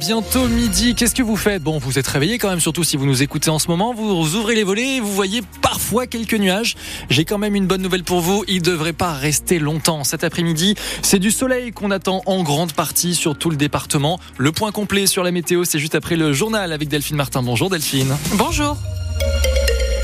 bientôt midi. Qu'est-ce que vous faites? Bon, vous êtes réveillé quand même, surtout si vous nous écoutez en ce moment. Vous ouvrez les volets et vous voyez parfois quelques nuages. J'ai quand même une bonne nouvelle pour vous. Il ne devrait pas rester longtemps cet après-midi. C'est du soleil qu'on attend en grande partie sur tout le département. Le point complet sur la météo, c'est juste après le journal avec Delphine Martin. Bonjour Delphine. Bonjour.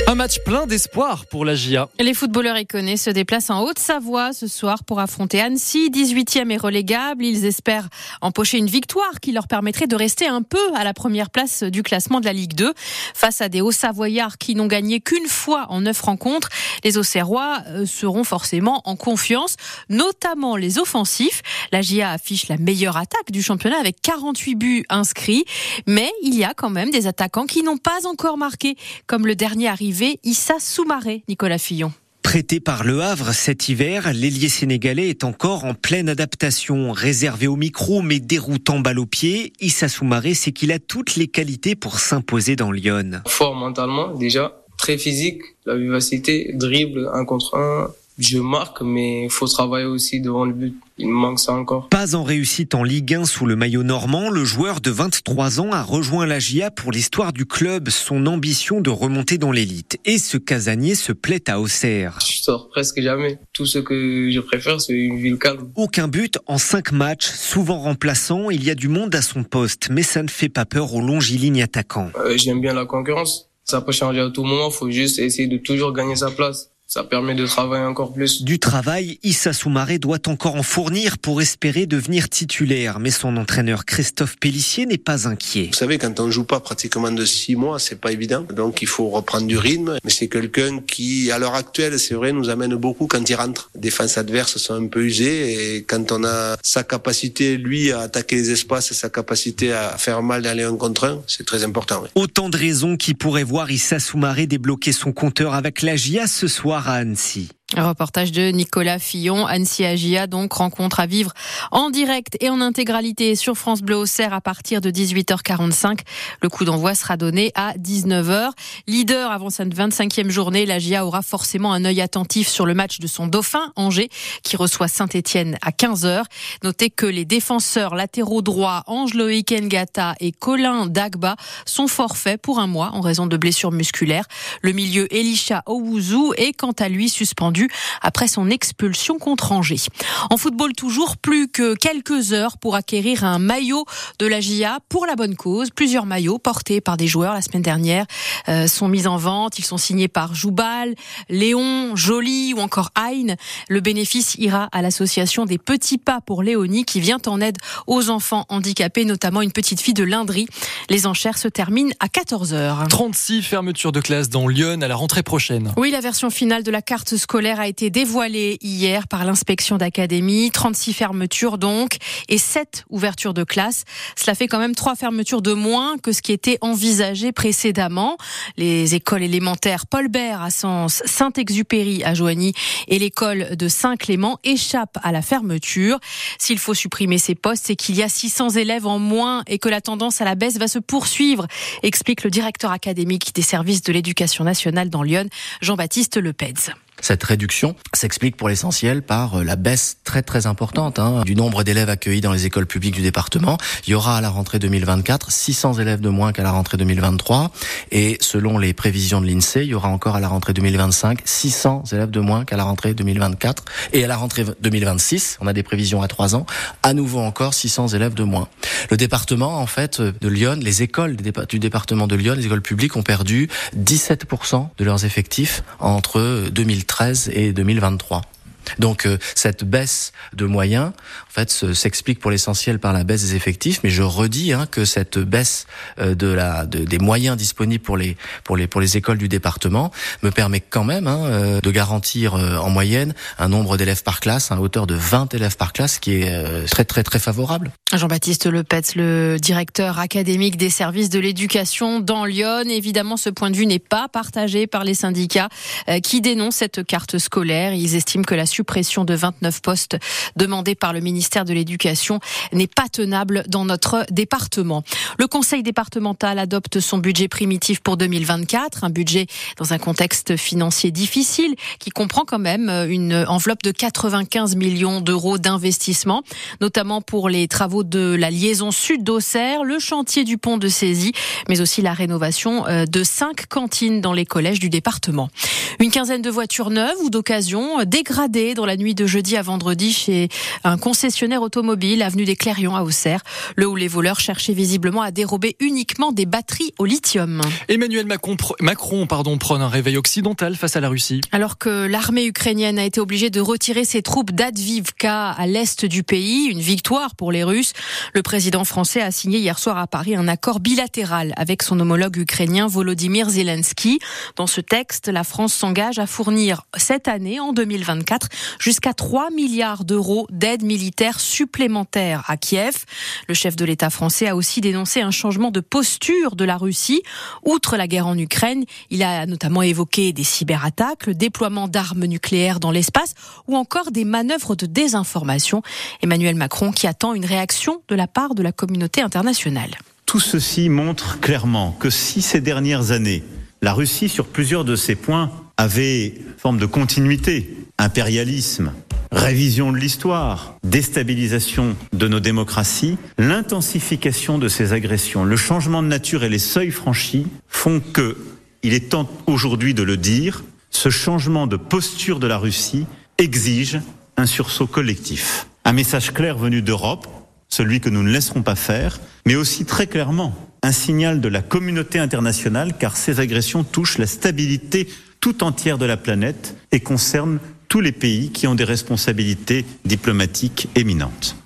Un match plein d'espoir pour la GIA. Les footballeurs éconnais se déplacent en Haute-Savoie ce soir pour affronter Annecy, 18e et relégable. Ils espèrent empocher une victoire qui leur permettrait de rester un peu à la première place du classement de la Ligue 2. Face à des Hauts-Savoyards qui n'ont gagné qu'une fois en neuf rencontres, les Auxerrois euh, seront forcément en confiance, notamment les offensifs. La GIA affiche la meilleure attaque du championnat avec 48 buts inscrits, mais il y a quand même des attaquants qui n'ont pas encore marqué, comme le dernier arrivé Issa Soumaré, Nicolas Fillon. Prêté par Le Havre cet hiver, l'ailier sénégalais est encore en pleine adaptation. Réservé au micro mais déroutant balle au pied, Issa Soumaré sait qu'il a toutes les qualités pour s'imposer dans Lyon. Fort mentalement déjà, très physique, la vivacité, dribble un contre un, je marque, mais il faut travailler aussi devant le but. Il me manque ça encore. Pas en réussite en Ligue 1 sous le maillot normand, le joueur de 23 ans a rejoint la GIA pour l'histoire du club, son ambition de remonter dans l'élite. Et ce casanier se plaît à Auxerre. Je sors presque jamais. Tout ce que je préfère, c'est une ville calme. Aucun but en 5 matchs, souvent remplaçant, il y a du monde à son poste, mais ça ne fait pas peur aux longilignes attaquants. Euh, J'aime bien la concurrence. Ça peut changer à tout moment, faut juste essayer de toujours gagner sa place ça permet de travailler encore plus. Du travail, Issa Soumaré doit encore en fournir pour espérer devenir titulaire, mais son entraîneur Christophe Pellissier n'est pas inquiet. Vous savez, quand on joue pas pratiquement de six mois, c'est pas évident. Donc il faut reprendre du rythme. Mais c'est quelqu'un qui, à l'heure actuelle, c'est vrai, nous amène beaucoup quand il rentre. Les défenses adverses sont un peu usées et quand on a sa capacité, lui, à attaquer les espaces, sa capacité à faire mal dans les un contre un, c'est très important. Autant de raisons qui pourraient voir Issa Soumaré débloquer son compteur avec la GIA ce soir à Annecy. Reportage de Nicolas Fillon, Annecy Agia, donc rencontre à vivre en direct et en intégralité sur France Bleu Auxerre à partir de 18h45. Le coup d'envoi sera donné à 19h. Leader avant cette 25e journée, la GIA aura forcément un œil attentif sur le match de son dauphin, Angers, qui reçoit Saint-Etienne à 15h. Notez que les défenseurs latéraux droits, Ange Loïc Ngata et Colin Dagba sont forfaits pour un mois en raison de blessures musculaires. Le milieu Elisha Owuzu est quant à lui suspendu après son expulsion contre Angers. En football toujours, plus que quelques heures pour acquérir un maillot de la GIA pour la bonne cause. Plusieurs maillots portés par des joueurs la semaine dernière euh, sont mis en vente. Ils sont signés par Joubal, Léon, Joly ou encore Hein. Le bénéfice ira à l'association des petits pas pour Léonie qui vient en aide aux enfants handicapés, notamment une petite fille de Lindry. Les enchères se terminent à 14h. 36 fermetures de classes dans Lyon à la rentrée prochaine. Oui, la version finale de la carte scolaire a été dévoilé hier par l'inspection d'académie. 36 fermetures donc et 7 ouvertures de classe. Cela fait quand même 3 fermetures de moins que ce qui était envisagé précédemment. Les écoles élémentaires Paul Bert à Sens, Saint-Exupéry à Joigny et l'école de Saint-Clément échappent à la fermeture. S'il faut supprimer ces postes, c'est qu'il y a 600 élèves en moins et que la tendance à la baisse va se poursuivre, explique le directeur académique des services de l'éducation nationale dans Lyon, Jean-Baptiste Lepez. Cette réduction s'explique pour l'essentiel par euh, la baisse très très importante hein, du nombre d'élèves accueillis dans les écoles publiques du département. Il y aura à la rentrée 2024 600 élèves de moins qu'à la rentrée 2023 et selon les prévisions de l'INSEE, il y aura encore à la rentrée 2025 600 élèves de moins qu'à la rentrée 2024 et à la rentrée 2026, on a des prévisions à trois ans, à nouveau encore 600 élèves de moins. Le département en fait de Lyon, les écoles du département de Lyon, les écoles publiques ont perdu 17% de leurs effectifs entre 2000 2013 et 2023. Donc euh, cette baisse de moyens, en fait, s'explique pour l'essentiel par la baisse des effectifs. Mais je redis hein, que cette baisse euh, de la de, des moyens disponibles pour les pour les pour les écoles du département me permet quand même hein, euh, de garantir en moyenne un nombre d'élèves par classe à hauteur de 20 élèves par classe, qui est très très très favorable. Jean-Baptiste Lepetz, le directeur académique des services de l'éducation dans Lyon. Évidemment, ce point de vue n'est pas partagé par les syndicats qui dénoncent cette carte scolaire. Ils estiment que la suppression de 29 postes demandés par le ministère de l'Éducation n'est pas tenable dans notre département. Le conseil départemental adopte son budget primitif pour 2024, un budget dans un contexte financier difficile qui comprend quand même une enveloppe de 95 millions d'euros d'investissement, notamment pour les travaux de la liaison sud d'Auxerre, le chantier du pont de Saisie, mais aussi la rénovation euh, de cinq cantines dans les collèges du département. Une quinzaine de voitures neuves ou d'occasion euh, dans la nuit de jeudi à vendredi chez un concessionnaire automobile, avenue des Clérions à Auxerre, le où les voleurs cherchaient visiblement à dérober uniquement des batteries au lithium. Emmanuel Macron, Macron pardon, prône un réveil occidental face à la Russie. Alors que l'armée ukrainienne a été obligée de retirer ses troupes d'Advivka à l'est du pays, une victoire pour les Russes, le président français a signé hier soir à Paris un accord bilatéral avec son homologue ukrainien Volodymyr Zelensky. Dans ce texte, la France s'engage à fournir cette année, en 2024, jusqu'à 3 milliards d'euros d'aide militaire supplémentaire à Kiev. Le chef de l'État français a aussi dénoncé un changement de posture de la Russie. Outre la guerre en Ukraine, il a notamment évoqué des cyberattaques, le déploiement d'armes nucléaires dans l'espace ou encore des manœuvres de désinformation. Emmanuel Macron qui attend une réaction de la part de la communauté internationale. Tout ceci montre clairement que si ces dernières années, la Russie, sur plusieurs de ces points, avait forme de continuité, impérialisme, révision de l'histoire, déstabilisation de nos démocraties, l'intensification de ces agressions, le changement de nature et les seuils franchis font que, il est temps aujourd'hui de le dire, ce changement de posture de la Russie exige un sursaut collectif. Un message clair venu d'Europe, celui que nous ne laisserons pas faire, mais aussi très clairement un signal de la communauté internationale car ces agressions touchent la stabilité tout entière de la planète et concernent tous les pays qui ont des responsabilités diplomatiques éminentes.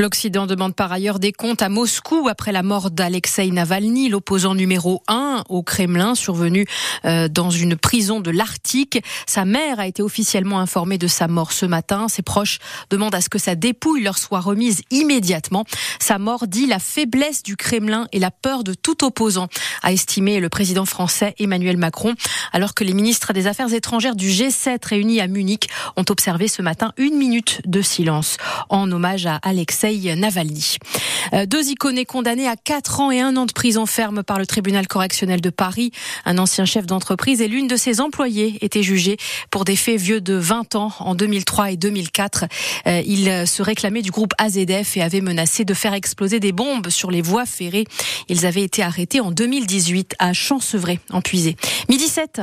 L'Occident demande par ailleurs des comptes à Moscou après la mort d'Alexei Navalny, l'opposant numéro un au Kremlin, survenu euh, dans une prison de l'Arctique. Sa mère a été officiellement informée de sa mort ce matin. Ses proches demandent à ce que sa dépouille leur soit remise immédiatement. Sa mort dit la faiblesse du Kremlin et la peur de tout opposant, a estimé le président français Emmanuel Macron, alors que les ministres des Affaires étrangères du G7 réunis à Munich ont observé ce matin une minute de silence en hommage à Alexei Navalny. Euh, deux icônes condamnés à 4 ans et 1 an de prison ferme par le tribunal correctionnel de Paris. Un ancien chef d'entreprise et l'une de ses employées étaient jugés pour des faits vieux de 20 ans en 2003 et 2004. Euh, il se réclamait du groupe AZF et avait menacé de faire exploser des bombes sur les voies ferrées. Ils avaient été arrêtés en 2018 à Champsevray, en 7.